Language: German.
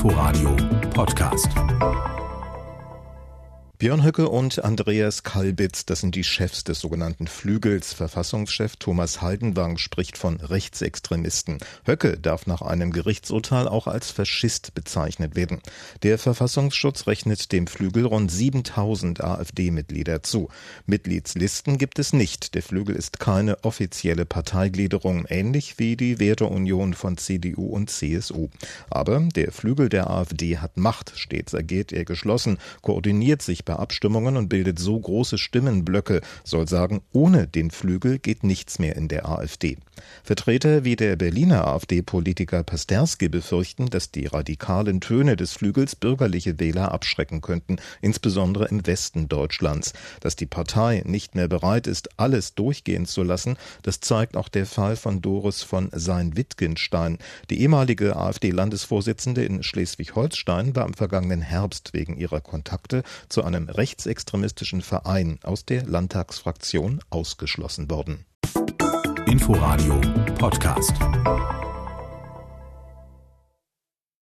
Inforadio Podcast. Björn Höcke und Andreas Kalbitz, das sind die Chefs des sogenannten Flügels. Verfassungschef Thomas Haldenwang spricht von Rechtsextremisten. Höcke darf nach einem Gerichtsurteil auch als Faschist bezeichnet werden. Der Verfassungsschutz rechnet dem Flügel rund 7000 AfD-Mitglieder zu. Mitgliedslisten gibt es nicht. Der Flügel ist keine offizielle Parteigliederung, ähnlich wie die Werteunion von CDU und CSU. Aber der Flügel der AfD hat Macht. Stets agiert er geschlossen, koordiniert sich bei Abstimmungen und bildet so große Stimmenblöcke, soll sagen, ohne den Flügel geht nichts mehr in der AfD. Vertreter wie der Berliner AfD-Politiker Pasterski befürchten, dass die radikalen Töne des Flügels bürgerliche Wähler abschrecken könnten, insbesondere im Westen Deutschlands. Dass die Partei nicht mehr bereit ist, alles durchgehen zu lassen, das zeigt auch der Fall von Doris von Sein-Wittgenstein. Die ehemalige AfD-Landesvorsitzende in Schleswig-Holstein war im vergangenen Herbst wegen ihrer Kontakte zu einem rechtsextremistischen Verein aus der Landtagsfraktion ausgeschlossen worden. Inforadio Podcast.